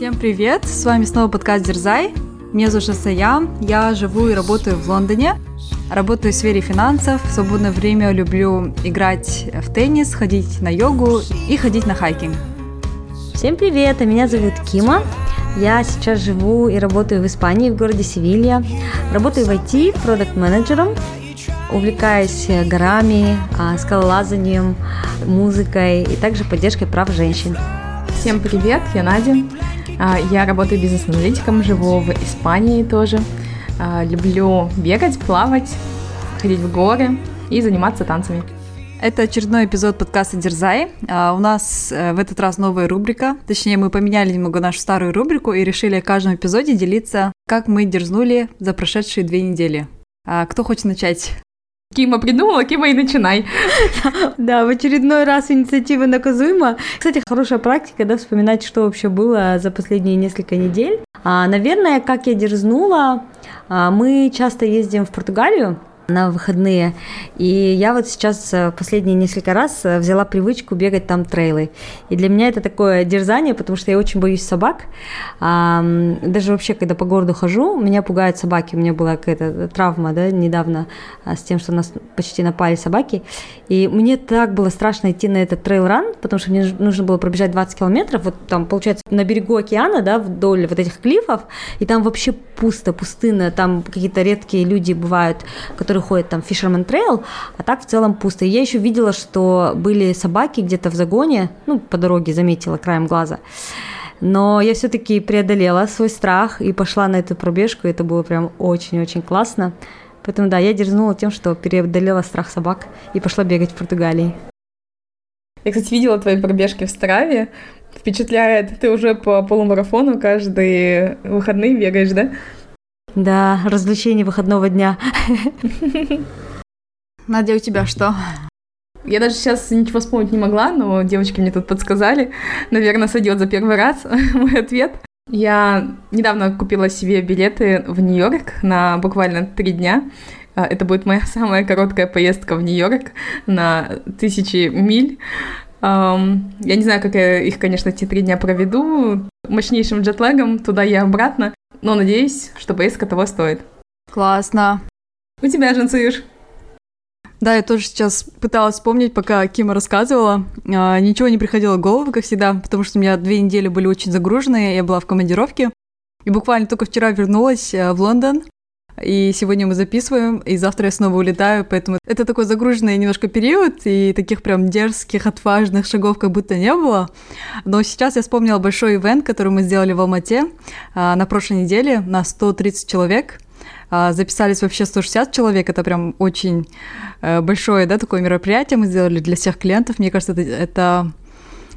Всем привет! С вами снова подкаст Дерзай. Меня зовут Сая. Я живу и работаю в Лондоне. Работаю в сфере финансов. В свободное время люблю играть в теннис, ходить на йогу и ходить на хайкинг. Всем привет! Меня зовут Кима. Я сейчас живу и работаю в Испании, в городе Севилья. Работаю в IT, продукт-менеджером. Увлекаюсь горами, а, скалолазанием, музыкой и также поддержкой прав женщин. Всем привет, я Надя. А, я работаю бизнес-аналитиком, живу в Испании тоже. А, люблю бегать, плавать, ходить в горы и заниматься танцами. Это очередной эпизод подкаста «Дерзай». А, у нас э, в этот раз новая рубрика. Точнее, мы поменяли немного нашу старую рубрику и решили в каждом эпизоде делиться, как мы дерзнули за прошедшие две недели. Кто хочет начать? Кима придумала, Кима и начинай. Да, в очередной раз инициатива наказуема. Кстати, хорошая практика, да, вспоминать, что вообще было за последние несколько недель. А, наверное, как я дерзнула, а, мы часто ездим в Португалию, на выходные. И я вот сейчас э, последние несколько раз э, взяла привычку бегать там трейлы. И для меня это такое дерзание, потому что я очень боюсь собак. Даже вообще, когда по городу хожу, меня пугают собаки. У меня была какая-то травма да, недавно а, с тем, что нас почти напали собаки. И мне так было страшно идти на этот трейл-ран, потому что мне нужно было пробежать 20 километров. Вот там, получается, на берегу океана, да, вдоль вот этих клифов, и там вообще пусто, пустынно. Там какие-то редкие люди бывают, которые ходят там Fisherman Trail, а так в целом пусто. И я еще видела, что были собаки где-то в загоне, ну, по дороге заметила краем глаза. Но я все-таки преодолела свой страх и пошла на эту пробежку, и это было прям очень-очень классно. Поэтому да, я дерзнула тем, что преодолела страх собак и пошла бегать в Португалии. Я, кстати, видела твои пробежки в Страве. Впечатляет. Ты уже по полумарафону каждые выходные бегаешь, да? Да, развлечение выходного дня. Надя, у тебя что? Я даже сейчас ничего вспомнить не могла, но девочки мне тут подсказали. Наверное, сойдет за первый раз мой ответ. Я недавно купила себе билеты в Нью-Йорк на буквально три дня. А, это будет моя самая короткая поездка в Нью-Йорк на тысячи миль. Я не знаю, как я их, конечно, эти три дня проведу. Мощнейшим джетлегом туда и обратно. Но надеюсь, что поездка того стоит. Классно. У тебя, Жансуюш? Да, я тоже сейчас пыталась вспомнить, пока Кима рассказывала. А, ничего не приходило в голову, как всегда, потому что у меня две недели были очень загруженные, я была в командировке. И буквально только вчера вернулась э, в Лондон, и сегодня мы записываем, и завтра я снова улетаю, поэтому это такой загруженный немножко период, и таких прям дерзких, отважных шагов как будто не было. Но сейчас я вспомнила большой ивент, который мы сделали в Алмате а, на прошлой неделе на 130 человек. А, записались вообще 160 человек, это прям очень э, большое, да, такое мероприятие мы сделали для всех клиентов. Мне кажется, это, это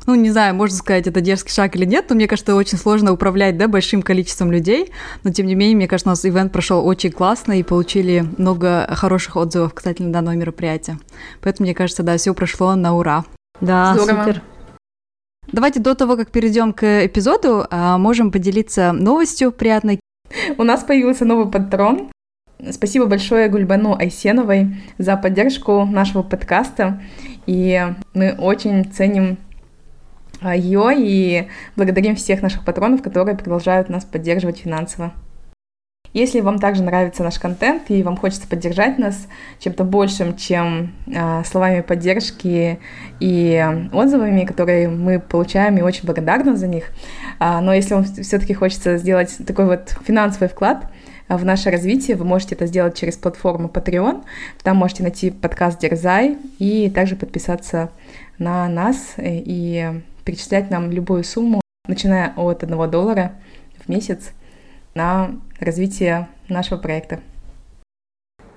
ну, не знаю, можно сказать, это дерзкий шаг или нет, но мне кажется, очень сложно управлять, да, большим количеством людей, но тем не менее, мне кажется, у нас ивент прошел очень классно и получили много хороших отзывов, кстати, на данное мероприятие. Поэтому, мне кажется, да, все прошло на ура. Да, Здорово. супер. Давайте до того, как перейдем к эпизоду, а, можем поделиться новостью приятной. У нас появился новый патрон. Спасибо большое Гульбану Айсеновой за поддержку нашего подкаста. И мы очень ценим ее и благодарим всех наших патронов, которые продолжают нас поддерживать финансово. Если вам также нравится наш контент и вам хочется поддержать нас чем-то большим, чем э, словами поддержки и отзывами, которые мы получаем, и очень благодарны за них, э, но если вам все-таки хочется сделать такой вот финансовый вклад в наше развитие, вы можете это сделать через платформу Patreon. Там можете найти подкаст Дерзай и также подписаться на нас и перечислять нам любую сумму, начиная от 1 доллара в месяц на развитие нашего проекта.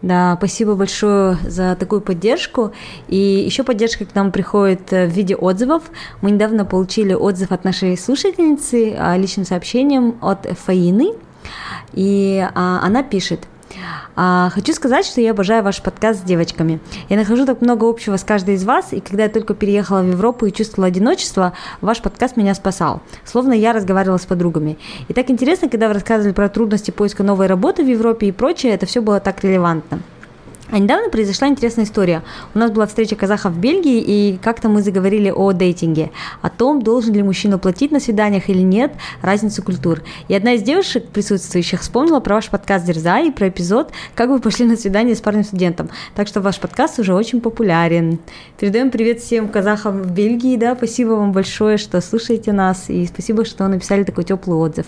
Да, спасибо большое за такую поддержку. И еще поддержка к нам приходит в виде отзывов. Мы недавно получили отзыв от нашей слушательницы а, личным сообщением от Фаины. И а, она пишет – а, хочу сказать, что я обожаю ваш подкаст с девочками. Я нахожу так много общего с каждой из вас, и когда я только переехала в Европу и чувствовала одиночество, ваш подкаст меня спасал. Словно я разговаривала с подругами. И так интересно, когда вы рассказывали про трудности поиска новой работы в Европе и прочее, это все было так релевантно. А недавно произошла интересная история. У нас была встреча казахов в Бельгии, и как-то мы заговорили о дейтинге, о том, должен ли мужчина платить на свиданиях или нет, разницу культур. И одна из девушек, присутствующих, вспомнила про ваш подкаст «Дерза» и про эпизод «Как вы пошли на свидание с парнем-студентом». Так что ваш подкаст уже очень популярен. Передаем привет всем казахам в Бельгии, да, спасибо вам большое, что слушаете нас, и спасибо, что написали такой теплый отзыв.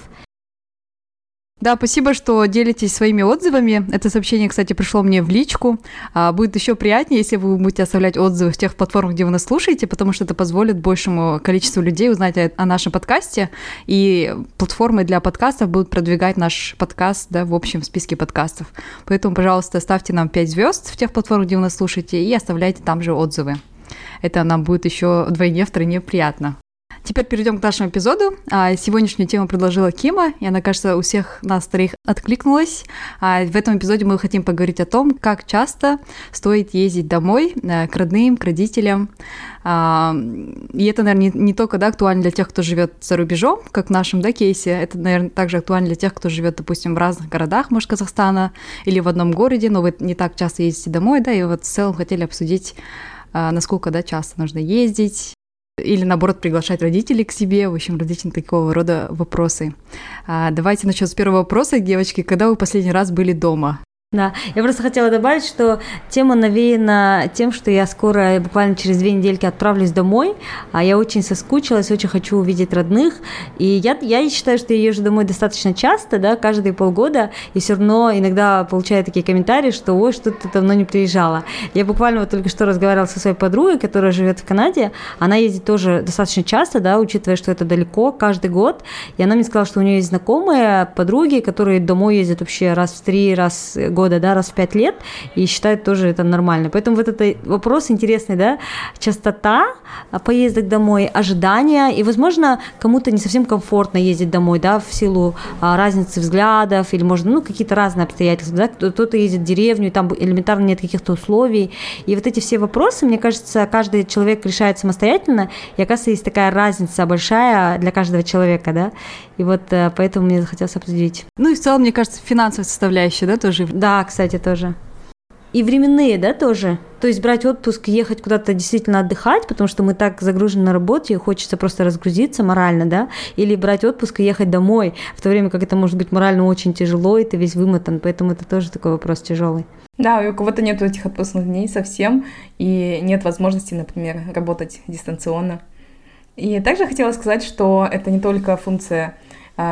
Да, спасибо, что делитесь своими отзывами. Это сообщение, кстати, пришло мне в личку. А, будет еще приятнее, если вы будете оставлять отзывы в тех платформах, где вы нас слушаете, потому что это позволит большему количеству людей узнать о, нашем подкасте. И платформы для подкастов будут продвигать наш подкаст да, в общем списке подкастов. Поэтому, пожалуйста, ставьте нам 5 звезд в тех платформах, где вы нас слушаете, и оставляйте там же отзывы. Это нам будет еще вдвойне, втройне приятно. Теперь перейдем к нашему эпизоду. А, сегодняшнюю тему предложила Кима, и она, кажется, у всех нас троих откликнулась. А, в этом эпизоде мы хотим поговорить о том, как часто стоит ездить домой э, к родным, к родителям. А, и это, наверное, не, только да, актуально для тех, кто живет за рубежом, как в нашем да, кейсе, это, наверное, также актуально для тех, кто живет, допустим, в разных городах, может, Казахстана или в одном городе, но вы не так часто ездите домой, да, и вот в целом хотели обсудить насколько да, часто нужно ездить, или наоборот приглашать родителей к себе, в общем, различные такого рода вопросы. А, давайте начнем с первого вопроса, девочки. Когда вы последний раз были дома? Да, я просто хотела добавить, что тема навеяна тем, что я скоро, буквально через две недельки отправлюсь домой, а я очень соскучилась, очень хочу увидеть родных, и я, я считаю, что я езжу домой достаточно часто, да, каждые полгода, и все равно иногда получаю такие комментарии, что ой, что ты давно не приезжала. Я буквально вот только что разговаривала со своей подругой, которая живет в Канаде, она ездит тоже достаточно часто, да, учитывая, что это далеко, каждый год, и она мне сказала, что у нее есть знакомые подруги, которые домой ездят вообще раз в три, раз года, да, раз в пять лет, и считают тоже это нормально. Поэтому вот этот вопрос интересный, да, частота поездок домой, ожидания, и, возможно, кому-то не совсем комфортно ездить домой, да, в силу а, разницы взглядов, или, может, ну, какие-то разные обстоятельства, да, кто-то ездит в деревню, и там элементарно нет каких-то условий, и вот эти все вопросы, мне кажется, каждый человек решает самостоятельно, и, оказывается, есть такая разница большая для каждого человека, да, и вот э, поэтому мне захотелось обсудить. Ну и в целом, мне кажется, финансовая составляющая, да, тоже? Да, кстати, тоже. И временные, да, тоже. То есть брать отпуск, ехать куда-то действительно отдыхать, потому что мы так загружены на работе, и хочется просто разгрузиться морально, да, или брать отпуск и ехать домой, в то время как это может быть морально очень тяжело, и ты весь вымотан, поэтому это тоже такой вопрос тяжелый. Да, у кого-то нет этих отпускных дней совсем, и нет возможности, например, работать дистанционно. И также хотела сказать, что это не только функция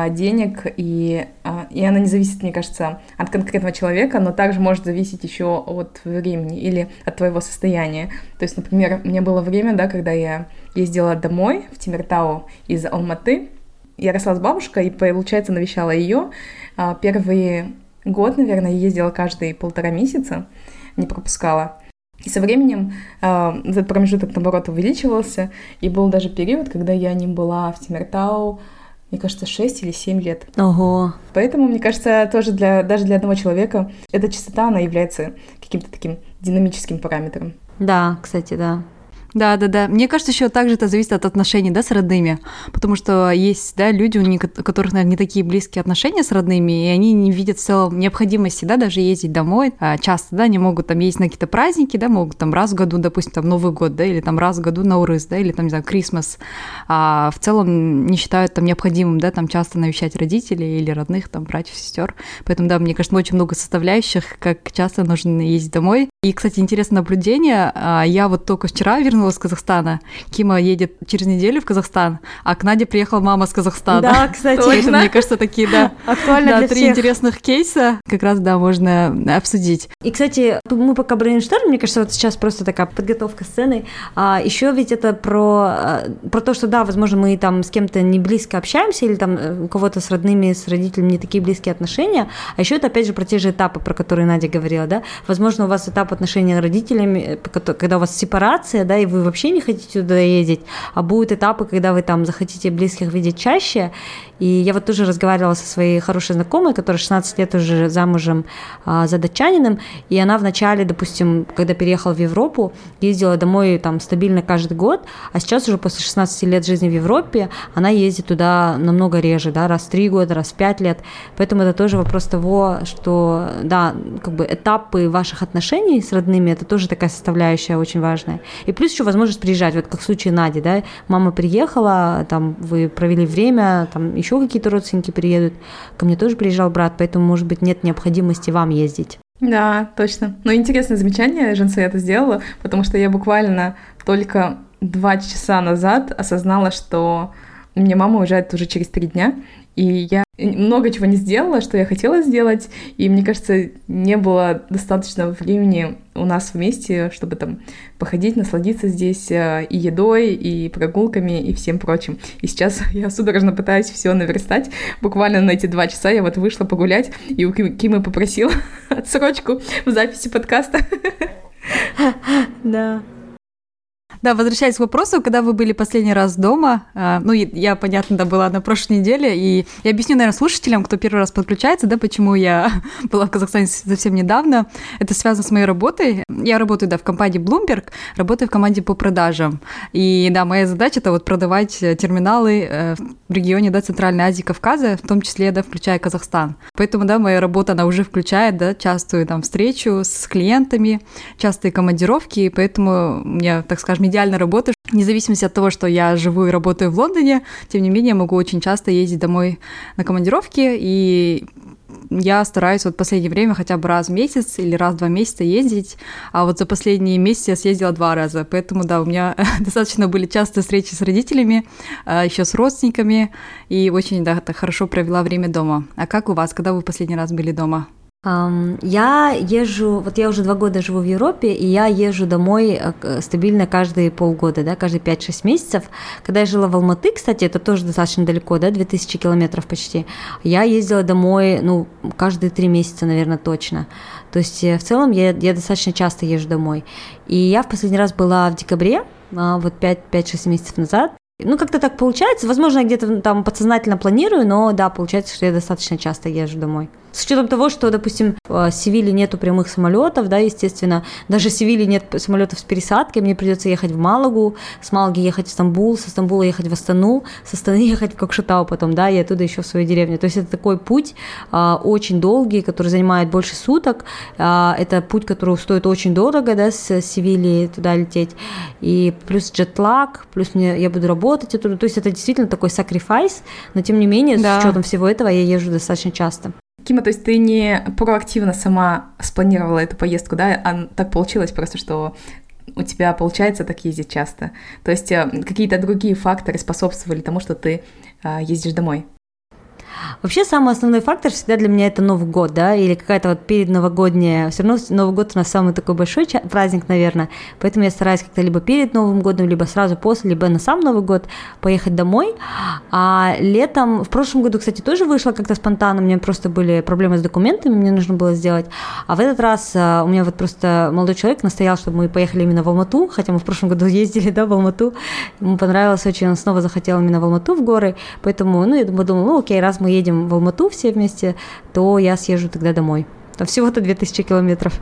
денег, и, а, и она не зависит, мне кажется, от конкретного человека, но также может зависеть еще от времени или от твоего состояния. То есть, например, у меня было время, да, когда я ездила домой в Тимиртау из Алматы, я росла с бабушкой и, получается, навещала ее. А, первый год, наверное, ездила каждые полтора месяца, не пропускала. И со временем э, этот промежуток, наоборот, увеличивался, и был даже период, когда я не была в Тимиртау, мне кажется, 6 или 7 лет. Ого. Поэтому, мне кажется, тоже для, даже для одного человека эта частота, она является каким-то таким динамическим параметром. Да, кстати, да. Да, да, да. Мне кажется, еще также это зависит от отношений, да, с родными, потому что есть, да, люди, у которых, наверное, не такие близкие отношения с родными, и они не видят в целом необходимости, да, даже ездить домой. А часто, да, они могут там ездить на какие-то праздники, да, могут там раз в году, допустим, там Новый год, да, или там раз в году на Урыс, да, или там, не знаю, Крисмас. А в целом не считают там необходимым, да, там часто навещать родителей или родных, там, братьев, сестер. Поэтому, да, мне кажется, очень много составляющих, как часто нужно ездить домой. И, кстати, интересное наблюдение. А, я вот только вчера вернулась из Казахстана. Кима едет через неделю в Казахстан, а к Наде приехала мама с Казахстана. Да, кстати. Точно. Мне кажется, такие, да. Актуально да, для три всех. интересных кейса как раз, да, можно обсудить. И, кстати, мы пока brainstorm, мне кажется, вот сейчас просто такая подготовка сцены. А еще ведь это про, а, про то, что, да, возможно, мы там с кем-то не близко общаемся, или там э, у кого-то с родными, с родителями не такие близкие отношения. А еще это, опять же, про те же этапы, про которые Надя говорила, да. Возможно, у вас этап отношений с родителями, э, когда у вас сепарация, да, и вы вообще не хотите туда ездить, а будут этапы, когда вы там захотите близких видеть чаще. И я вот тоже разговаривала со своей хорошей знакомой, которая 16 лет уже замужем а, за датчанином, и она вначале, допустим, когда переехала в Европу, ездила домой там стабильно каждый год, а сейчас уже после 16 лет жизни в Европе она ездит туда намного реже, да, раз в 3 года, раз в 5 лет. Поэтому это тоже вопрос того, что, да, как бы этапы ваших отношений с родными, это тоже такая составляющая очень важная. И плюс еще возможность приезжать, вот как в случае Нади, да, мама приехала, там вы провели время, там еще какие-то родственники приедут, ко мне тоже приезжал брат, поэтому, может быть, нет необходимости вам ездить. Да, точно. Но интересное замечание Женса это сделала, потому что я буквально только два часа назад осознала, что меня мама уезжает уже через три дня, и я много чего не сделала, что я хотела сделать, и мне кажется, не было достаточно времени у нас вместе, чтобы там походить, насладиться здесь э, и едой, и прогулками, и всем прочим. И сейчас я судорожно пытаюсь все наверстать. Буквально на эти два часа я вот вышла погулять, и у Кимы попросила отсрочку в записи подкаста. Да. Да, возвращаясь к вопросу, когда вы были последний раз дома, э, ну, я, понятно, да, была на прошлой неделе, и я объясню, наверное, слушателям, кто первый раз подключается, да, почему я была в Казахстане совсем недавно. Это связано с моей работой. Я работаю, да, в компании Bloomberg, работаю в команде по продажам. И, да, моя задача – это вот продавать терминалы э, в регионе, да, Центральной Азии, Кавказа, в том числе, да, включая Казахстан. Поэтому, да, моя работа, она уже включает, да, частую там встречу с клиентами, частые командировки, и поэтому меня, так скажем, идеально работаю, вне зависимости от того, что я живу и работаю в Лондоне, тем не менее, могу очень часто ездить домой на командировки, и я стараюсь вот в последнее время хотя бы раз в месяц или раз в два месяца ездить, а вот за последние месяцы я съездила два раза, поэтому, да, у меня достаточно были частые встречи с родителями, а, еще с родственниками, и очень, да, хорошо провела время дома. А как у вас, когда вы в последний раз были дома? Я езжу, вот я уже два года живу в Европе, и я езжу домой э, стабильно каждые полгода, да, каждые 5-6 месяцев. Когда я жила в Алматы, кстати, это тоже достаточно далеко, да, 2000 километров почти, я ездила домой, ну, каждые три месяца, наверное, точно. То есть э, в целом я, я достаточно часто езжу домой. И я в последний раз была в декабре, а, вот 5-6 месяцев назад, ну, как-то так получается. Возможно, я где-то там подсознательно планирую, но да, получается, что я достаточно часто езжу домой. С учетом того, что, допустим, в Севиле нету прямых самолетов, да, естественно, даже в Севиле нет самолетов с пересадкой, мне придется ехать в Малагу, с Малаги ехать в Стамбул, со Стамбула ехать в Астану, с Астаны ехать в Кокшетау потом, да, и оттуда еще в свою деревню. То есть это такой путь а, очень долгий, который занимает больше суток. А, это путь, который стоит очень дорого, да, с Севили туда лететь. И плюс джетлаг, плюс мне, я буду работать оттуда. То есть это действительно такой sacrifice, но тем не менее, да. с учетом всего этого я езжу достаточно часто. Кима, то есть ты не проактивно сама спланировала эту поездку, да, а так получилось просто, что у тебя получается так ездить часто. То есть э, какие-то другие факторы способствовали тому, что ты э, ездишь домой. Вообще самый основной фактор всегда для меня это Новый год, да, или какая-то вот перед новогодняя, все равно Новый год у нас самый такой большой праздник, наверное, поэтому я стараюсь как-то либо перед Новым годом, либо сразу после, либо на сам Новый год поехать домой. А летом, в прошлом году, кстати, тоже вышло как-то спонтанно, у меня просто были проблемы с документами, мне нужно было сделать, а в этот раз а, у меня вот просто молодой человек настоял, чтобы мы поехали именно в Алмату, хотя мы в прошлом году ездили, да, в Алмату, ему понравилось очень, он снова захотел именно в Алмату в горы, поэтому, ну, я думаю, ну, окей, раз мы едем в Алмату все вместе, то я съезжу тогда домой. Там всего-то 2000 километров.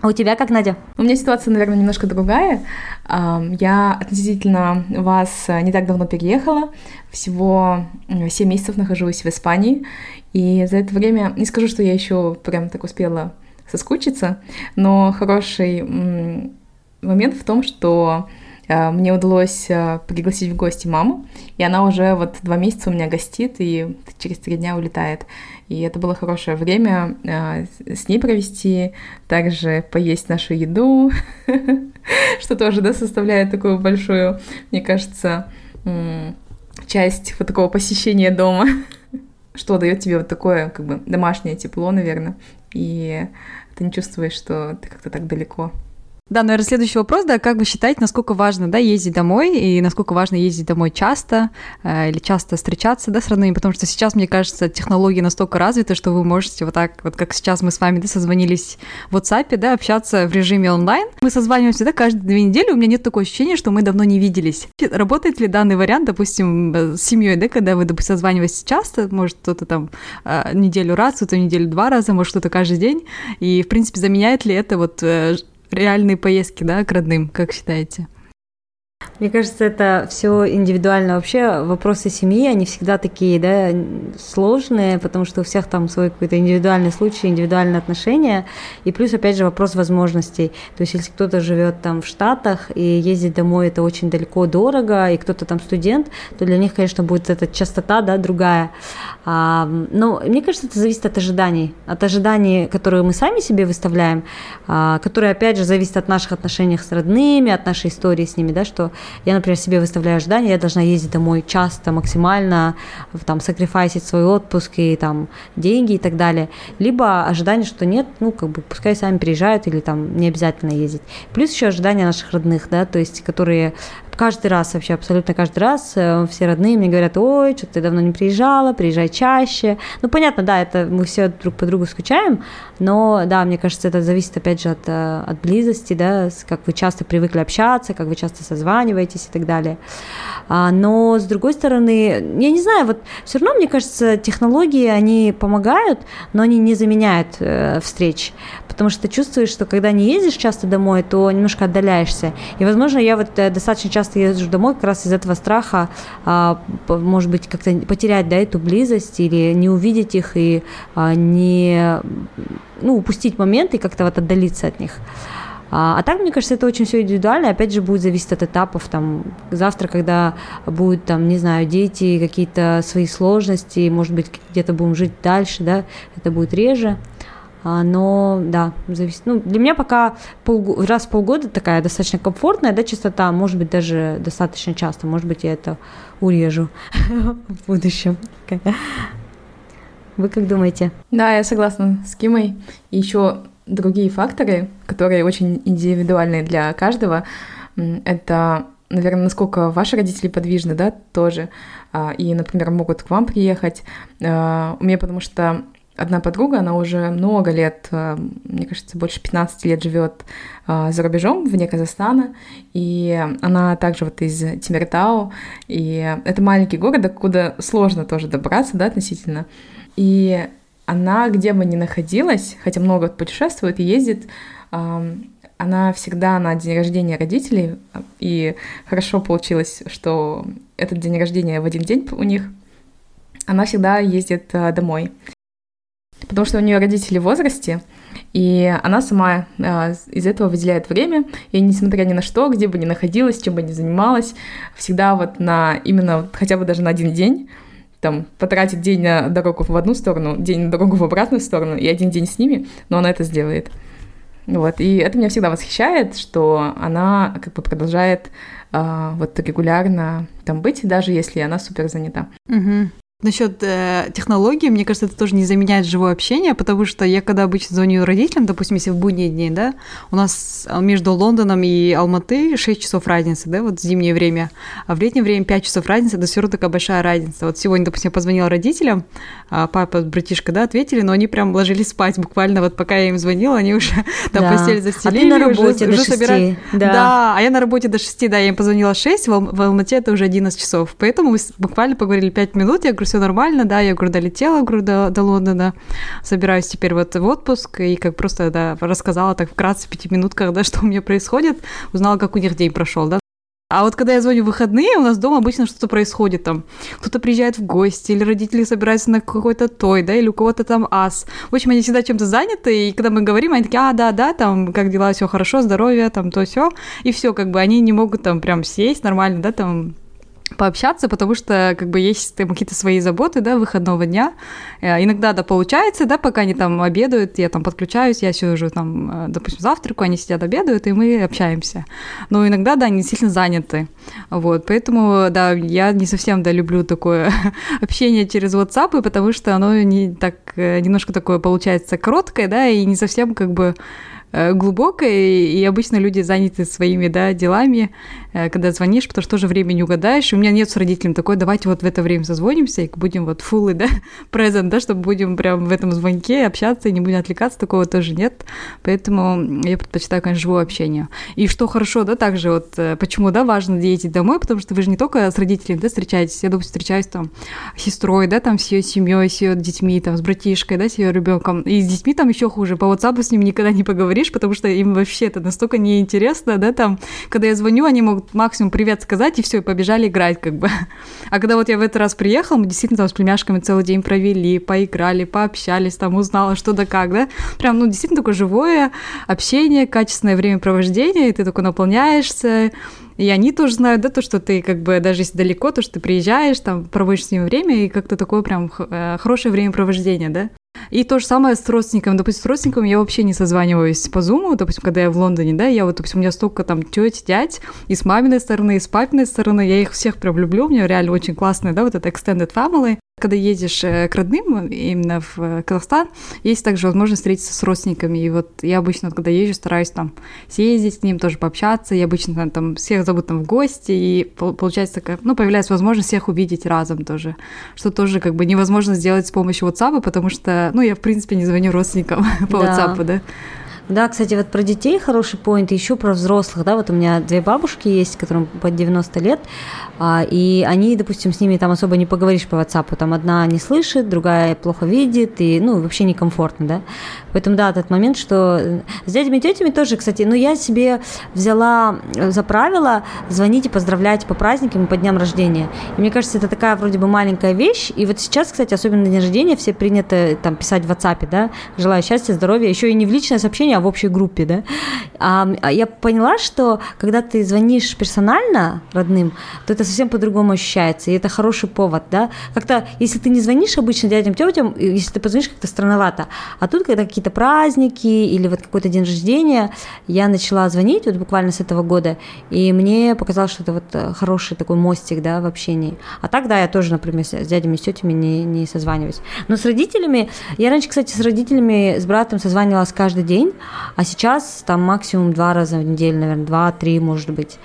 А у тебя как, Надя? У меня ситуация, наверное, немножко другая. Я относительно вас не так давно переехала. Всего 7 месяцев нахожусь в Испании. И за это время, не скажу, что я еще прям так успела соскучиться, но хороший момент в том, что мне удалось э, пригласить в гости маму, и она уже вот два месяца у меня гостит, и через три дня улетает. И это было хорошее время э, с ней провести, также поесть нашу еду, что тоже, да, составляет такую большую, мне кажется, часть вот такого посещения дома, что дает тебе вот такое, как бы, домашнее тепло, наверное, и ты не чувствуешь, что ты как-то так далеко. Да, наверное, следующий вопрос, да, как вы считаете, насколько важно, да, ездить домой, и насколько важно ездить домой часто, э, или часто встречаться, да, с родными, потому что сейчас, мне кажется, технологии настолько развиты, что вы можете вот так, вот как сейчас мы с вами, да, созвонились в WhatsApp, да, общаться в режиме онлайн. Мы созваниваемся, да, каждые две недели, у меня нет такого ощущения, что мы давно не виделись. Работает ли данный вариант, допустим, с семьей, да, когда вы, допустим, созваниваетесь часто, может, кто-то там э, неделю раз, кто-то неделю два раза, может, кто-то каждый день, и, в принципе, заменяет ли это вот э, реальные поездки, да, к родным, как считаете? Мне кажется, это все индивидуально. Вообще вопросы семьи, они всегда такие, да, сложные, потому что у всех там свой какой-то индивидуальный случай, индивидуальные отношения. И плюс, опять же, вопрос возможностей. То есть, если кто-то живет там в Штатах и ездить домой это очень далеко, дорого, и кто-то там студент, то для них, конечно, будет эта частота, да, другая. А, но мне кажется, это зависит от ожиданий. От ожиданий, которые мы сами себе выставляем, а, которые, опять же, зависят от наших отношений с родными, от нашей истории с ними, да, что я, например, себе выставляю ожидания, я должна ездить домой часто, максимально, там, сакрифайсить свой отпуск и там деньги и так далее. Либо ожидание, что нет, ну, как бы, пускай сами приезжают или там не обязательно ездить. Плюс еще ожидания наших родных, да, то есть, которые каждый раз, вообще абсолютно каждый раз э, все родные мне говорят, ой, что ты давно не приезжала, приезжай чаще. Ну, понятно, да, это мы все друг по другу скучаем, но, да, мне кажется, это зависит, опять же, от, э, от близости, да, как вы часто привыкли общаться, как вы часто созваниваетесь и так далее. А, но, с другой стороны, я не знаю, вот все равно, мне кажется, технологии, они помогают, но они не заменяют э, встреч, потому что ты чувствуешь, что когда не ездишь часто домой, то немножко отдаляешься. И, возможно, я вот достаточно часто езжу домой как раз из этого страха, а, может быть, как-то потерять да, эту близость или не увидеть их и а, не ну, упустить момент и как-то вот отдалиться от них. А, а так, мне кажется, это очень все индивидуально. Опять же, будет зависеть от этапов. Там, завтра, когда будут, там, не знаю, дети, какие-то свои сложности, может быть, где-то будем жить дальше, да, это будет реже. А, но да, зависит. Ну, для меня пока пол, раз в полгода такая достаточно комфортная, да, частота, может быть, даже достаточно часто, может быть, я это урежу в будущем. Вы как думаете? Да, я согласна с Кимой. И еще другие факторы, которые очень индивидуальные для каждого, это, наверное, насколько ваши родители подвижны, да, тоже, а, и, например, могут к вам приехать. А, у меня потому что одна подруга, она уже много лет, а, мне кажется, больше 15 лет живет за рубежом, вне Казахстана, и она также вот из Тимиртау, и это маленький город, откуда сложно тоже добраться, да, относительно. И она, где бы ни находилась, хотя много путешествует и ездит, она всегда на день рождения родителей, и хорошо получилось, что этот день рождения в один день у них, она всегда ездит а, домой. Потому что у нее родители в возрасте, и она сама э, из этого выделяет время, и несмотря ни на что, где бы ни находилась, чем бы ни занималась, всегда вот на именно хотя бы даже на один день там, потратит день на дорогу в одну сторону, день на дорогу в обратную сторону и один день с ними, но она это сделает. Вот, и это меня всегда восхищает, что она как бы продолжает э, вот регулярно там быть, даже если она супер занята. Угу. Насчет э, технологий, мне кажется, это тоже не заменяет живое общение, потому что я когда обычно звоню родителям, допустим, если в будние дни, да, у нас между Лондоном и Алматы 6 часов разницы, да, вот в зимнее время, а в летнее время 5 часов разницы, это все равно такая большая разница. Вот сегодня, допустим, я позвонила родителям, а папа, братишка, да, ответили, но они прям ложились спать буквально, вот пока я им звонила, они уже там да. постель застелили, а ты на работе уже, до уже 6. собирают. Да. да, а я на работе до 6, да, я им позвонила 6, в, в Алмате это уже 11 часов, поэтому мы буквально поговорили 5 минут, я говорю, все нормально, да, я, говорю, долетела, говорю, до, до Лондона, собираюсь теперь вот в отпуск, и как просто, да, рассказала так вкратце в пяти минутках, да, что у меня происходит, узнала, как у них день прошел, да, а вот когда я звоню в выходные, у нас дома обычно что-то происходит там. Кто-то приезжает в гости, или родители собираются на какой-то той, да, или у кого-то там ас. В общем, они всегда чем-то заняты, и когда мы говорим, они такие, а, да, да, там, как дела, все хорошо, здоровье, там, то все, и все, как бы они не могут там прям сесть нормально, да, там, пообщаться, потому что как бы есть там какие-то свои заботы, да, выходного дня. Э, иногда, да, получается, да, пока они там обедают, я там подключаюсь, я сижу там, э, допустим, завтраку, они сидят, обедают, и мы общаемся. Но иногда, да, они действительно заняты. Вот, поэтому, да, я не совсем, да, люблю такое общение через WhatsApp, потому что оно не так, э, немножко такое получается короткое, да, и не совсем как бы глубокое, и обычно люди заняты своими, да, делами, э, когда звонишь, потому что тоже время не угадаешь. У меня нет с родителями такой, давайте вот в это время созвонимся, и будем вот фуллы, да, презент, да, чтобы будем прям в этом звонке общаться и не будем отвлекаться, такого тоже нет. Поэтому я предпочитаю, конечно, живое общение. И что хорошо, да, также вот, э, почему, да, важно ездить домой, потому что вы же не только с родителями, да, встречаетесь, я, допустим, встречаюсь там с сестрой, да, там, с ее семьей, с ее детьми, там, с братишкой, да, с ее ребенком. И с детьми там еще хуже. По WhatsApp с ними никогда не поговоришь, потому что им вообще это настолько неинтересно, да, там, когда я звоню, они могут максимум привет сказать, и все, и побежали играть, как бы. А когда вот я в этот раз приехала, мы действительно там с племяшками целый день провели, поиграли, пообщались, там, узнала, что да как, да. Прям, ну, действительно такое живое общение, качественное времяпровождение, и ты такой наполняешься, и они тоже знают, да, то, что ты как бы, даже если далеко, то, что ты приезжаешь, там, проводишь с ними время, и как-то такое прям э, хорошее времяпровождение, да. И то же самое с родственниками. Допустим, с родственниками я вообще не созваниваюсь по зуму. Допустим, когда я в Лондоне, да, я вот, допустим, у меня столько там тети, дядь, и с маминой стороны, и с папиной стороны. Я их всех прям люблю. У меня реально очень классная, да, вот это extended family. Когда ездишь э, к родным, именно в э, Казахстан, есть также возможность встретиться с родственниками. И вот я обычно, когда езжу, стараюсь там съездить с ним, тоже пообщаться. Я обычно там всех зовут там в гости, и получается такая, ну, появляется возможность всех увидеть разом тоже. Что тоже как бы невозможно сделать с помощью WhatsApp, потому что, ну, я, в принципе, не звоню родственникам по да. WhatsApp, да. Да, кстати, вот про детей хороший поинт, еще про взрослых, да, вот у меня две бабушки есть, которым под 90 лет, а, и они, допустим, с ними там особо не поговоришь по WhatsApp, там одна не слышит, другая плохо видит, и, ну, вообще некомфортно, да, поэтому, да, тот момент, что с дядями и тетями тоже, кстати, ну, я себе взяла за правило звонить и поздравлять по праздникам и по дням рождения, и мне кажется, это такая вроде бы маленькая вещь, и вот сейчас, кстати, особенно на день рождения все принято там писать в WhatsApp, да, желаю счастья, здоровья, еще и не в личное сообщение, а в общей группе, да. А, я поняла, что когда ты звонишь персонально родным, то это совсем по-другому ощущается, и это хороший повод, да. Как-то, если ты не звонишь обычно дядям, тетям, если ты позвонишь, как-то странновато. А тут, когда какие-то праздники или вот какой-то день рождения, я начала звонить вот буквально с этого года, и мне показалось, что это вот э, хороший такой мостик, да, в общении. А так, да, я тоже, например, с дядями, с тетями не, не созваниваюсь. Но с родителями, я раньше, кстати, с родителями, с братом созванивалась каждый день, а сейчас там максимум два раза в неделю, наверное, два-три, может быть.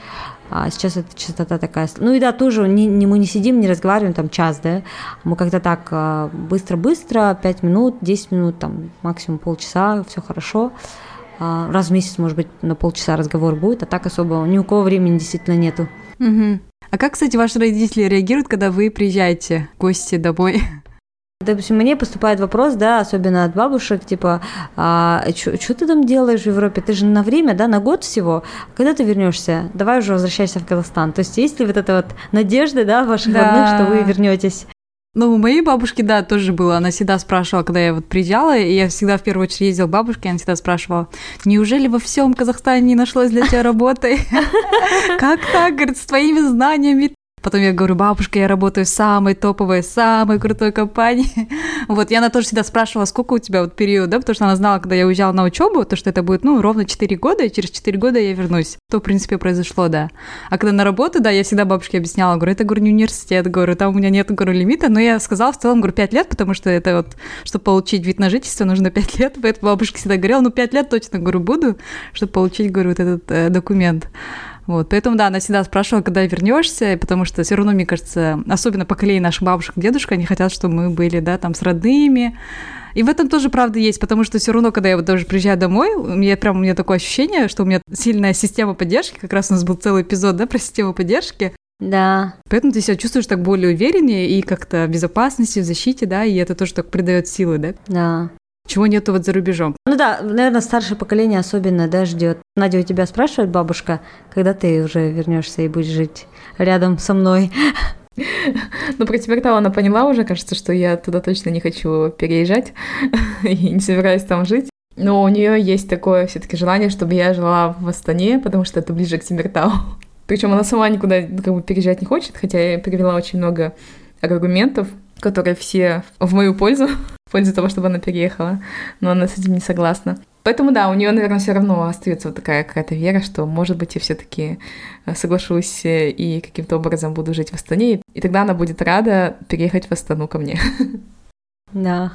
А сейчас эта частота такая. Ну и да, тоже не, не, мы не сидим, не разговариваем там час, да. Мы как-то так а, быстро-быстро, пять минут, десять минут, там максимум полчаса, все хорошо. А, раз в месяц, может быть, на полчаса разговор будет, а так особо ни у кого времени действительно нету. Угу. А как, кстати, ваши родители реагируют, когда вы приезжаете в гости домой? Допустим, мне поступает вопрос, да, особенно от бабушек, типа, а, что ты там делаешь в Европе? Ты же на время, да, на год всего. Когда ты вернешься? Давай уже возвращайся в Казахстан. То есть есть ли вот эта вот надежда, да, ваших да. родных, что вы вернетесь? Ну, у моей бабушки, да, тоже было. Она всегда спрашивала, когда я вот приезжала, и я всегда в первую очередь ездила к бабушке, она всегда спрашивала, неужели во всем Казахстане не нашлось для тебя работы? Как так, говорит, с твоими знаниями Потом я говорю, бабушка, я работаю в самой топовой, самой крутой компании. Вот, и она тоже всегда спрашивала, сколько у тебя вот период, да, потому что она знала, когда я уезжала на учебу, то, что это будет, ну, ровно 4 года, и через 4 года я вернусь. То, в принципе, произошло, да. А когда на работу, да, я всегда бабушке объясняла, говорю, это, говорю, не университет, говорю, там у меня нет, говорю, лимита, но я сказала в целом, говорю, 5 лет, потому что это вот, чтобы получить вид на жительство, нужно 5 лет, поэтому бабушка всегда говорила, ну, 5 лет точно, говорю, буду, чтобы получить, говорю, вот этот э, документ. Вот, поэтому, да, она всегда спрашивала, когда вернешься, потому что все равно, мне кажется, особенно поколение наших бабушек, дедушек, они хотят, чтобы мы были, да, там, с родными, и в этом тоже правда есть, потому что все равно, когда я вот даже приезжаю домой, у меня прям у меня такое ощущение, что у меня сильная система поддержки, как раз у нас был целый эпизод, да, про систему поддержки. Да. Поэтому ты себя чувствуешь так более увереннее и как-то в безопасности, в защите, да, и это тоже так придает силы, да? Да. Чего нету вот за рубежом? Ну да, наверное, старшее поколение особенно, да, ждет. Надя, у тебя спрашивает бабушка, когда ты уже вернешься и будешь жить рядом со мной? Ну, про тебя она поняла уже, кажется, что я туда точно не хочу переезжать и не собираюсь там жить. Но у нее есть такое все-таки желание, чтобы я жила в Астане, потому что это ближе к Тимиртау. Причем она сама никуда как бы переезжать не хочет, хотя я привела очень много аргументов, которые все в мою пользу, в пользу того, чтобы она переехала, но она с этим не согласна. Поэтому да, у нее, наверное, все равно остается вот такая какая-то вера, что, может быть, я все-таки э, соглашусь э, и каким-то образом буду жить в Астане, и тогда она будет рада переехать в Астану ко мне. Да.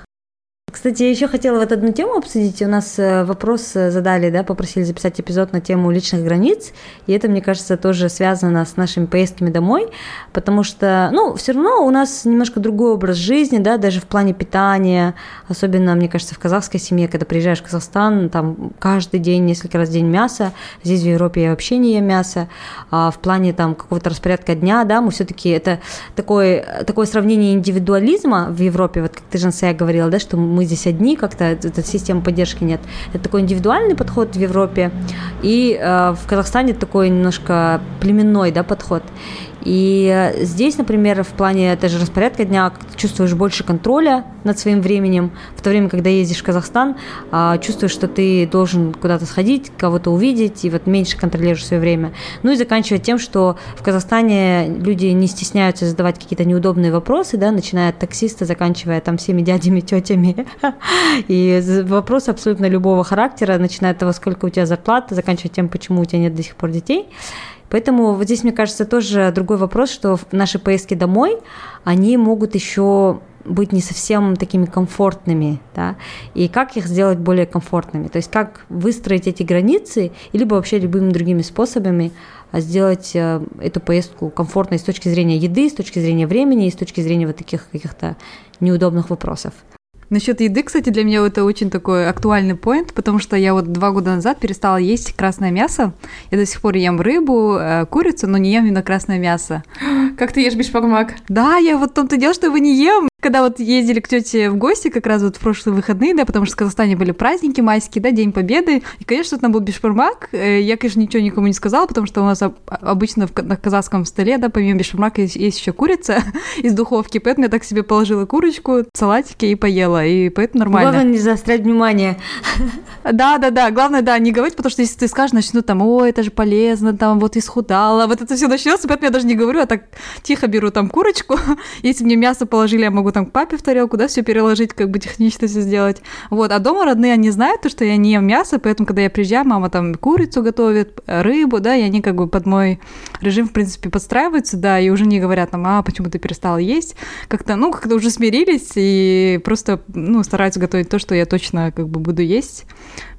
Кстати, я еще хотела вот одну тему обсудить. У нас э, вопрос э, задали, да, попросили записать эпизод на тему личных границ. И это, мне кажется, тоже связано с нашими поездками домой, потому что, ну, все равно у нас немножко другой образ жизни, да, даже в плане питания. Особенно, мне кажется, в казахской семье, когда приезжаешь в Казахстан, там каждый день, несколько раз в день мясо. Здесь в Европе я вообще не ем мясо. А в плане там какого-то распорядка дня, да, мы все-таки это такое, такое сравнение индивидуализма в Европе, вот как ты, Жансея, говорила, да, что мы мы здесь одни, как-то этой системы поддержки нет. Это такой индивидуальный подход в Европе, и э, в Казахстане такой немножко племенной да, подход. И здесь, например, в плане даже распорядка дня чувствуешь больше контроля над своим временем. В то время, когда ездишь в Казахстан, а, чувствуешь, что ты должен куда-то сходить, кого-то увидеть, и вот меньше контролируешь свое время. Ну и заканчивая тем, что в Казахстане люди не стесняются задавать какие-то неудобные вопросы, да, начиная от таксиста, заканчивая там всеми дядями, тетями. И вопросы абсолютно любого характера, начиная от того, сколько у тебя зарплата, заканчивая тем, почему у тебя нет до сих пор детей. Поэтому вот здесь, мне кажется, тоже другой вопрос, что наши поездки домой, они могут еще быть не совсем такими комфортными, да, и как их сделать более комфортными, то есть как выстроить эти границы, либо вообще любыми другими способами а сделать э, эту поездку комфортной с точки зрения еды, с точки зрения времени и с точки зрения вот таких каких-то неудобных вопросов. Насчет еды, кстати, для меня это очень такой актуальный поинт, потому что я вот два года назад перестала есть красное мясо. Я до сих пор ем рыбу, э, курицу, но не ем именно красное мясо. Как ты ешь бешбармак? Да, я вот в том-то дело, что его не ем. Когда вот ездили к тете в гости, как раз вот в прошлые выходные, да, потому что в Казахстане были праздники майские, да, День Победы, и, конечно, там был бешбармак. Э, я, конечно, ничего никому не сказала, потому что у нас обычно на казахском столе, да, помимо бешбармака есть, есть еще курица из духовки, поэтому я так себе положила курочку, салатики и поела, и поэтому нормально. Главное не заострять внимание. Да, да, да, главное, да, не говорить, потому что если ты скажешь, начнут там, ой, это же полезно, там, вот исхудала, вот это все начнется, поэтому я даже не говорю, а так тихо беру там курочку, если мне мясо положили, я могу там к папе в тарелку, да, все переложить, как бы технично все сделать. Вот, а дома родные, они знают то, что я не ем мясо, поэтому, когда я приезжаю, мама там курицу готовит, рыбу, да, и они как бы под мой режим, в принципе, подстраиваются, да, и уже не говорят там, а, почему ты перестала есть, как-то, ну, как-то уже смирились и просто, ну, стараются готовить то, что я точно как бы буду есть.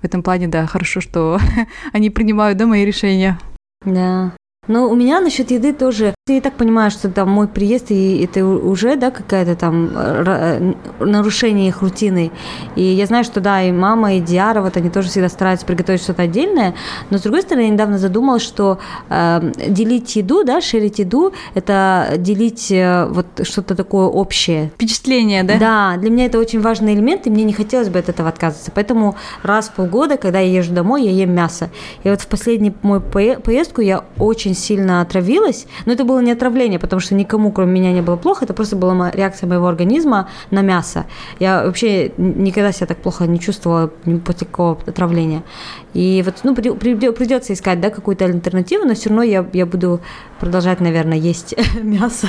В этом плане, да, хорошо, что они принимают, да, мои решения. Да. Но у меня насчет еды тоже, я и так понимаю, что там мой приезд, и это уже, да, какая-то там э, нарушение их рутины. И я знаю, что да, и мама, и Диара, вот они тоже всегда стараются приготовить что-то отдельное. Но с другой стороны, я недавно задумалась, что э, делить еду, да, шерить еду, это делить э, вот что-то такое общее. Впечатление, да? Да, для меня это очень важный элемент, и мне не хотелось бы от этого отказываться. Поэтому раз в полгода, когда я езжу домой, я ем мясо. И вот в последнюю мою поездку я очень очень сильно отравилась, но это было не отравление, потому что никому, кроме меня, не было плохо, это просто была реакция моего организма на мясо. Я вообще никогда себя так плохо не чувствовала после такого отравления. И вот, ну, придется искать, да, какую-то альтернативу, но все равно я, я буду продолжать, наверное, есть мясо.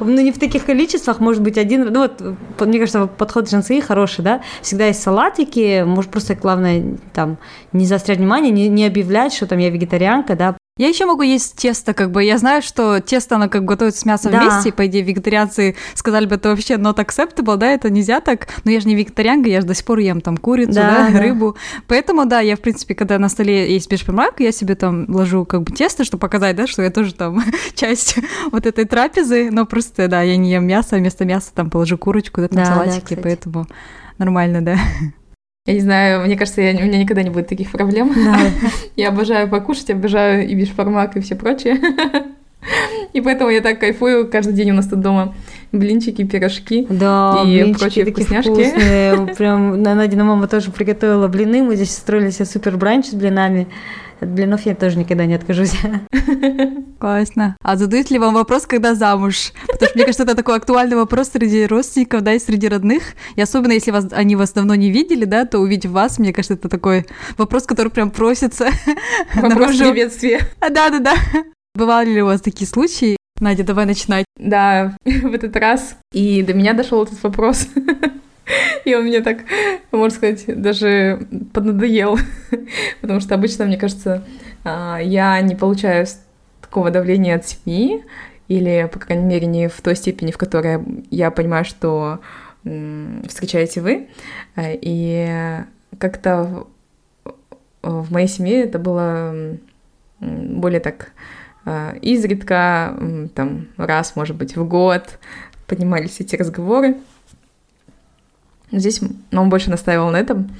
Ну, не в таких количествах, может быть, один, ну, вот, мне кажется, подход женский хороший, да, всегда есть салатики, может, просто главное, там, не заострять внимание, не, не объявлять, что там я вегетарианка, да, я еще могу есть тесто, как бы. Я знаю, что тесто, оно как бы готовится с мясом да. вместе, и, по идее, вегетарианцы сказали бы, это вообще not acceptable, да, это нельзя так. Но я же не вегетарианка, я же до сих пор ем там курицу, да, да, рыбу. Поэтому, да, я, в принципе, когда на столе есть бешбармак, я себе там ложу как бы тесто, чтобы показать, да, что я тоже там часть вот этой трапезы, но просто, да, я не ем мясо, а вместо мяса там положу курочку, да, там да, салатики, да, поэтому нормально, да. Я не знаю, мне кажется, я, у меня никогда не будет таких проблем. Да. я обожаю покушать, обожаю и бишфармак, и все прочее. И поэтому я так кайфую. Каждый день у нас тут дома блинчики, пирожки да, и блинчики прочие вкусняшки. Вкусные. Прям Надина мама тоже приготовила блины. Мы здесь устроили себе супер бранч с блинами. От блинов я тоже никогда не откажусь. Классно. А задают ли вам вопрос, когда замуж? Потому что мне кажется, это такой актуальный вопрос среди родственников, да, и среди родных. И особенно, если вас, они вас давно не видели, да, то увидев вас, мне кажется, это такой вопрос, который прям просится. Вопрос приветствия. Да-да-да. Бывали ли у вас такие случаи? Надя, давай начинать. Да, в этот раз. И до меня дошел этот вопрос. И он мне так, можно сказать, даже поднадоел. Потому что обычно, мне кажется, а, я не получаю такого давления от семьи, или, по крайней мере, не в той степени, в которой я понимаю, что встречаете вы. И как-то в моей семье это было более так изредка, там раз, может быть, в год поднимались эти разговоры. Здесь он больше настаивал на этом.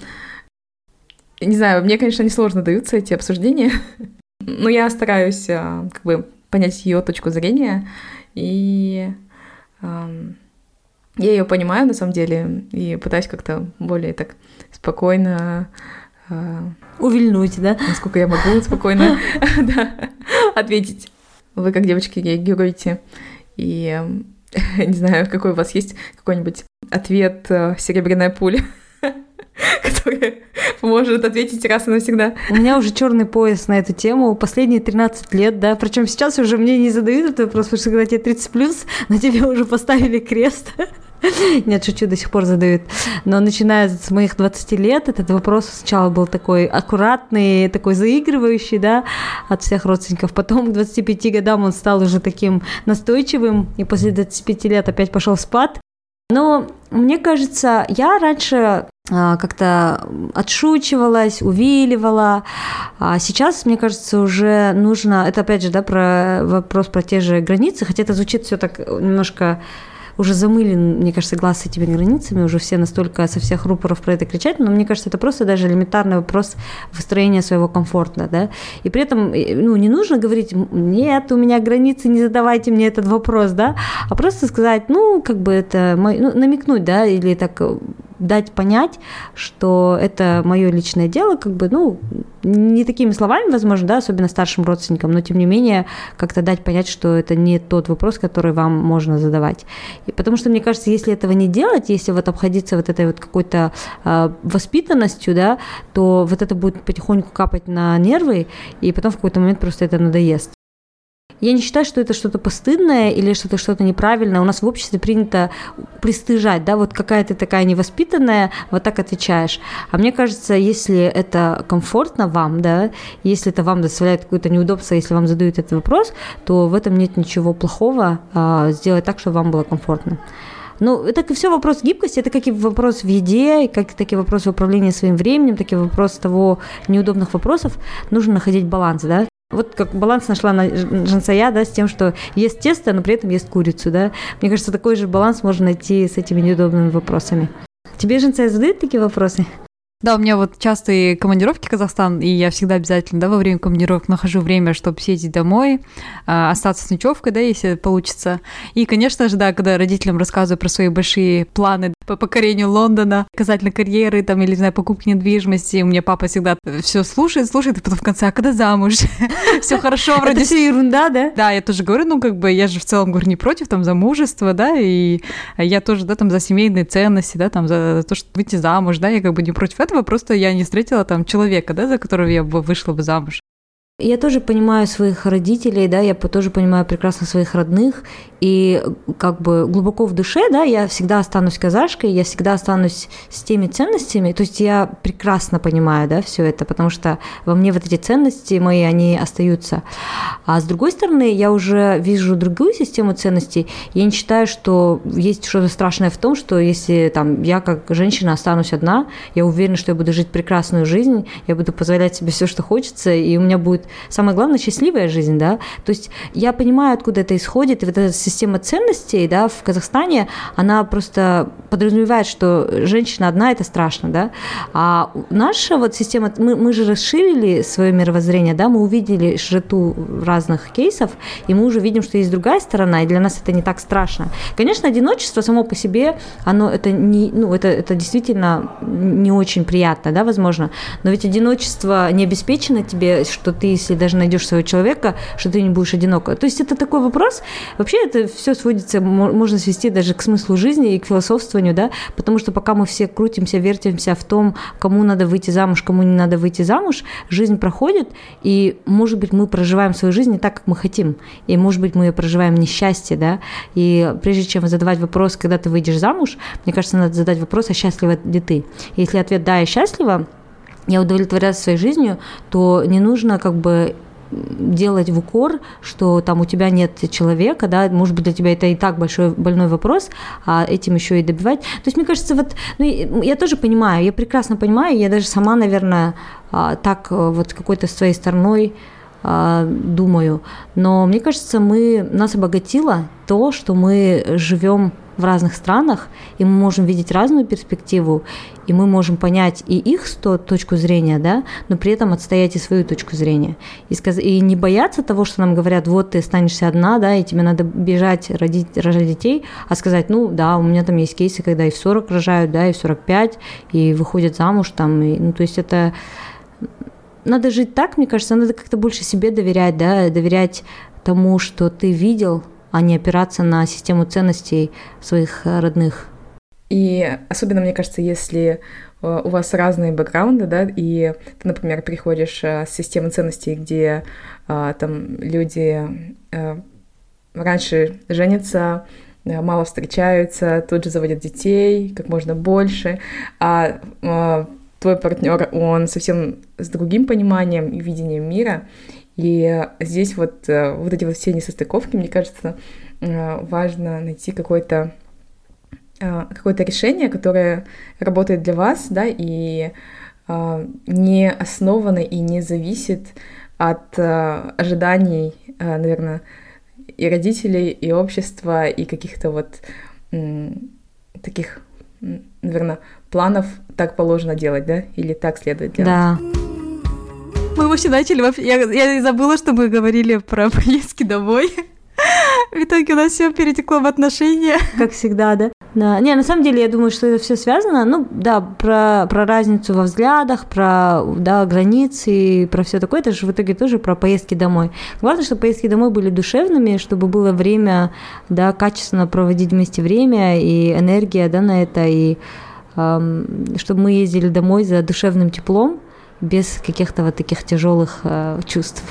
Не знаю, мне, конечно, несложно даются эти обсуждения, но я стараюсь а, как бы понять ее точку зрения, и я ее понимаю на самом деле, и пытаюсь как-то более так спокойно а, увильнуть, да? Насколько я могу спокойно ответить. Вы как девочки реагируете, и не знаю, какой у вас есть какой-нибудь ответ э, серебряная пуля, который поможет ответить раз и навсегда. У меня уже черный пояс на эту тему последние 13 лет, да, причем сейчас уже мне не задают этот вопрос, потому что когда тебе 30 плюс, на тебе уже поставили крест. Нет, шучу, до сих пор задают. Но начиная с моих 20 лет, этот вопрос сначала был такой аккуратный, такой заигрывающий, да, от всех родственников. Потом к 25 годам он стал уже таким настойчивым, и после 25 лет опять пошел в спад. Но мне кажется, я раньше а, как-то отшучивалась, увиливала. А сейчас, мне кажется, уже нужно... Это, опять же, да, про вопрос про те же границы, хотя это звучит все так немножко уже замылен, мне кажется, глаз с этими границами, уже все настолько со всех рупоров про это кричать, но мне кажется, это просто даже элементарный вопрос выстроения своего комфорта, да, и при этом, ну, не нужно говорить, нет, у меня границы, не задавайте мне этот вопрос, да, а просто сказать, ну, как бы это, ну, намекнуть, да, или так дать понять, что это мое личное дело, как бы, ну, не такими словами, возможно, да, особенно старшим родственникам, но тем не менее как-то дать понять, что это не тот вопрос, который вам можно задавать. И потому что, мне кажется, если этого не делать, если вот обходиться вот этой вот какой-то э, воспитанностью, да, то вот это будет потихоньку капать на нервы, и потом в какой-то момент просто это надоест. Я не считаю, что это что-то постыдное или что-то что-то неправильное. У нас в обществе принято пристыжать, да, вот какая ты такая невоспитанная, вот так отвечаешь. А мне кажется, если это комфортно вам, да, если это вам доставляет какое-то неудобство, если вам задают этот вопрос, то в этом нет ничего плохого, а, сделать так, чтобы вам было комфортно. Ну, это все вопрос гибкости, это как и вопрос в еде, как и вопрос в управлении своим временем, так и вопрос того неудобных вопросов. Нужно находить баланс, да. Вот как баланс нашла на Жансая, да, с тем, что ест тесто, но при этом ест курицу, да. Мне кажется, такой же баланс можно найти с этими неудобными вопросами. Тебе Жансая задают такие вопросы? Да, у меня вот частые командировки в Казахстан, и я всегда обязательно, да, во время командировок нахожу время, чтобы съездить домой, а, остаться с ночевкой, да, если получится. И, конечно же, да, когда родителям рассказываю про свои большие планы по покорению Лондона, касательно карьеры, там, или, не знаю, покупки недвижимости, у меня папа всегда все слушает, слушает, и потом в конце, а когда замуж? Все хорошо, вроде... Все ерунда, да? Да, я тоже говорю, ну, как бы, я же в целом, говорю, не против, там, замужества, да, и я тоже, да, там, за семейные ценности, да, там, за то, что выйти замуж, да, я как бы не против этого, просто я не встретила там человека, да, за которого я бы вышла бы замуж. Я тоже понимаю своих родителей, да, я тоже понимаю прекрасно своих родных, и как бы глубоко в душе, да, я всегда останусь казашкой, я всегда останусь с теми ценностями, то есть я прекрасно понимаю, да, все это, потому что во мне вот эти ценности мои, они остаются. А с другой стороны, я уже вижу другую систему ценностей, я не считаю, что есть что-то страшное в том, что если там я как женщина останусь одна, я уверена, что я буду жить прекрасную жизнь, я буду позволять себе все, что хочется, и у меня будет самое главное, счастливая жизнь, да, то есть я понимаю, откуда это исходит, и вот эта система ценностей, да, в Казахстане, она просто подразумевает, что женщина одна – это страшно, да, а наша вот система, мы, мы же расширили свое мировоззрение, да, мы увидели широту разных кейсов, и мы уже видим, что есть другая сторона, и для нас это не так страшно. Конечно, одиночество само по себе, оно это не, ну, это, это действительно не очень приятно, да, возможно, но ведь одиночество не обеспечено тебе, что ты если даже найдешь своего человека, что ты не будешь одиноко. То есть это такой вопрос. Вообще это все сводится, можно свести даже к смыслу жизни и к философствованию, да, потому что пока мы все крутимся, вертимся в том, кому надо выйти замуж, кому не надо выйти замуж, жизнь проходит, и, может быть, мы проживаем свою жизнь не так, как мы хотим, и, может быть, мы проживаем несчастье, да, и прежде чем задавать вопрос, когда ты выйдешь замуж, мне кажется, надо задать вопрос, а счастлива ли ты? Если ответ «да, я счастлива», я удовлетворяюсь своей жизнью, то не нужно как бы делать в укор, что там у тебя нет человека, да, может быть, для тебя это и так большой больной вопрос, а этим еще и добивать. То есть, мне кажется, вот, ну, я тоже понимаю, я прекрасно понимаю, я даже сама, наверное, а, так э, вот какой-то своей стороной думаю. Но мне кажется, мы, нас обогатило то, что мы живем в разных странах, и мы можем видеть разную перспективу, и мы можем понять и их сто, точку зрения, да, но при этом отстоять и свою точку зрения. И, сказ... и не бояться того, что нам говорят, вот ты останешься одна, да, и тебе надо бежать, родить, рожать детей, а сказать, ну да, у меня там есть кейсы, когда и в 40 рожают, да, и в 45, и выходят замуж там, и, ну то есть это надо жить так, мне кажется, надо как-то больше себе доверять, да, доверять тому, что ты видел, а не опираться на систему ценностей своих родных. И особенно, мне кажется, если э, у вас разные бэкграунды, да, и ты, например, приходишь э, с системы ценностей, где э, там люди раньше женятся, мало встречаются, тут же заводят детей, как можно больше, а твой партнер, он совсем с другим пониманием и видением мира. И здесь вот, э, вот эти вот все несостыковки, мне кажется, э, важно найти какое-то э, какое-то решение, которое работает для вас, да, и не основано и не зависит от ожиданий, наверное, и родителей, и общества, и каких-то вот таких, наверное, планов так положено делать, да? Или так следует делать? Да. Мы вообще начали, я, я забыла, что мы говорили про поездки домой. В итоге у нас все перетекло в отношения. Как всегда, да? Да. Не, на самом деле, я думаю, что это все связано. Ну, да, про, про разницу во взглядах, про да, границы и про все такое. Это же в итоге тоже про поездки домой. Главное, чтобы поездки домой были душевными, чтобы было время, да, качественно проводить вместе время и энергия, да, на это, и чтобы мы ездили домой за душевным теплом, без каких-то вот таких тяжелых э, чувств.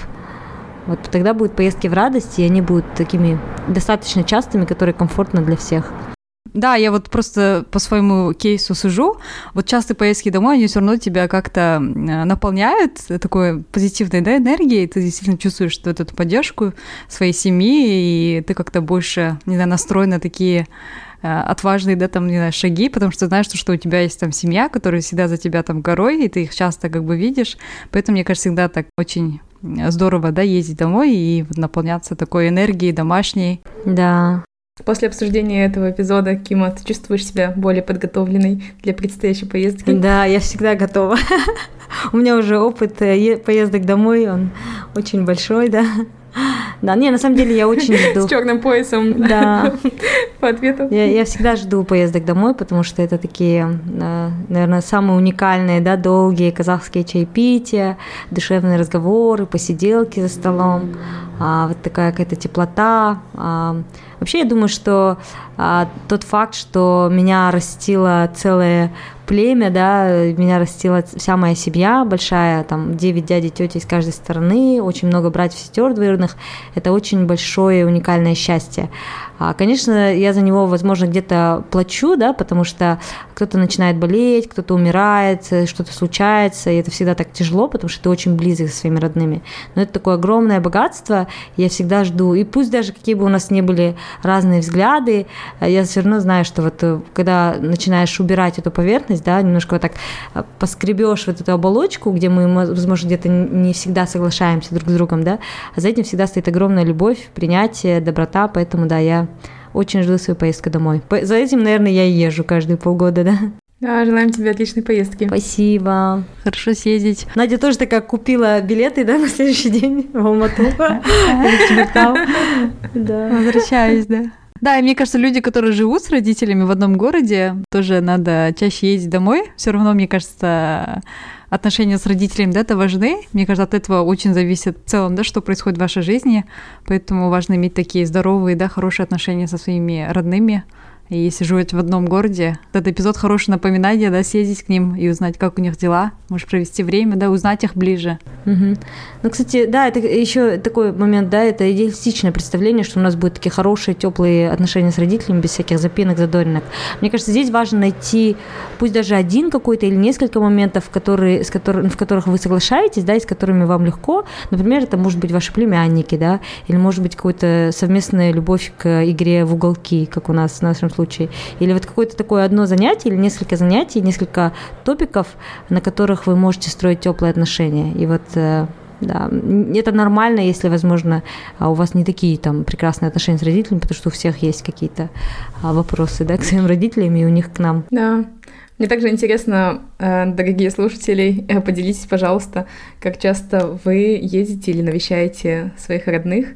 Вот тогда будут поездки в радость, и они будут такими достаточно частыми, которые комфортны для всех. Да, я вот просто по своему кейсу сужу. Вот частые поездки домой, они все равно тебя как-то наполняют такой позитивной да, энергией. Ты действительно чувствуешь что эту поддержку своей семьи, и ты как-то больше, не знаю, настроен на такие Э, отважные, да, там, не знаю, шаги, потому что знаешь, что, у тебя есть там семья, которая всегда за тебя там горой, и ты их часто как бы видишь. Поэтому, мне кажется, всегда так очень здорово, да, ездить домой и наполняться такой энергией домашней. Да. После обсуждения этого эпизода, Кима, ты чувствуешь себя более подготовленной для предстоящей поездки? Да, я всегда готова. У меня уже опыт э, поездок домой, он очень большой, да. Да, не, на самом деле я очень жду. С черным поясом. Да. По ответу. Я, я всегда жду поездок домой, потому что это такие, э, наверное, самые уникальные, да, долгие казахские чаепития, душевные разговоры, посиделки за столом, а, вот такая какая-то теплота. А, вообще, я думаю, что а, тот факт, что меня растила целая племя, да, меня растила вся моя семья большая, там 9 дядей, тети с каждой стороны, очень много братьев, сестер двоюродных, это очень большое уникальное счастье. А, конечно, я за него, возможно, где-то плачу, да, потому что кто-то начинает болеть, кто-то умирает, что-то случается, и это всегда так тяжело, потому что ты очень близок со своими родными. Но это такое огромное богатство, я всегда жду. И пусть даже какие бы у нас не были разные взгляды, я все равно знаю, что вот э, когда начинаешь убирать эту поверхность, да, немножко вот так э, поскребешь вот эту оболочку, где мы, возможно, где-то не всегда соглашаемся друг с другом, да, а за этим всегда стоит огромная любовь, принятие, доброта, поэтому, да, я очень жду свою поездку домой. За этим, наверное, я и езжу каждые полгода, да. Да, желаем тебе отличной поездки. Спасибо. Хорошо съездить. Надя тоже такая купила билеты, да, на следующий день в Алмату. Да. Возвращаюсь, да. Да, и мне кажется, люди, которые живут с родителями в одном городе, тоже надо чаще ездить домой. Все равно, мне кажется, отношения с родителями, да, это важны. Мне кажется, от этого очень зависит в целом, да, что происходит в вашей жизни. Поэтому важно иметь такие здоровые, да, хорошие отношения со своими родными, И живете в одном городе, этот эпизод хорошее напоминание, да, съездить к ним и узнать, как у них дела, может провести время, да, узнать их ближе. Угу. Ну, кстати, да, это еще такой момент, да, это идеалистичное представление, что у нас будут такие хорошие, теплые отношения с родителями без всяких запинок, задоринок. Мне кажется, здесь важно найти, пусть даже один какой-то или несколько моментов, которые, с которых, в которых вы соглашаетесь, да, и с которыми вам легко. Например, это может быть ваши племянники, да, или может быть какая-то совместная любовь к игре в уголки, как у нас в нашем случае. Или вот какое-то такое одно занятие или несколько занятий, несколько топиков, на которых вы можете строить теплые отношения. И вот э, да, это нормально, если, возможно, а у вас не такие там прекрасные отношения с родителями, потому что у всех есть какие-то а, вопросы, да, к своим родителям и у них к нам. Да. Мне также интересно, э, дорогие слушатели, э, поделитесь, пожалуйста, как часто вы ездите или навещаете своих родных.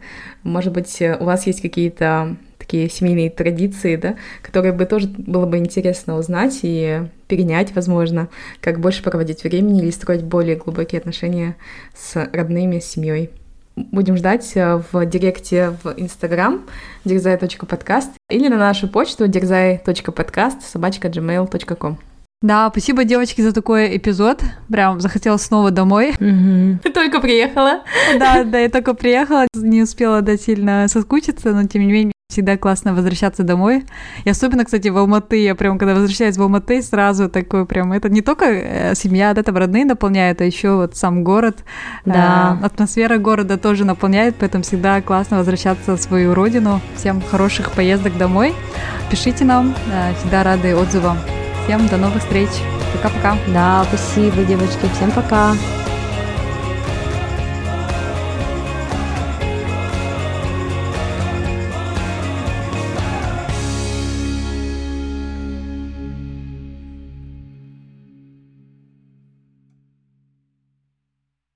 Может быть, у вас есть какие-то такие семейные традиции, да, которые бы тоже было бы интересно узнать и перенять, возможно, как больше проводить времени или строить более глубокие отношения с родными, с семьей. Будем ждать э, в директе в Инстаграм дерзай.подкаст или на нашу почту дерзай.подкаст собачка gmail.com. Да, спасибо, девочки, за такой эпизод. Прям захотелось снова домой. Ты только приехала. Да, да, я только приехала. Не успела да, сильно соскучиться, но тем не менее Всегда классно возвращаться домой. И особенно, кстати, в Алматы. Я прям, когда возвращаюсь в Алматы, сразу такой прям... Это не только э, семья, да, там родные наполняют, а еще вот сам город. Да. Э, атмосфера города тоже наполняет, поэтому всегда классно возвращаться в свою родину. Всем хороших поездок домой. Пишите нам, э, всегда рады отзывам. Всем до новых встреч. Пока-пока. Да, спасибо, девочки. Всем пока.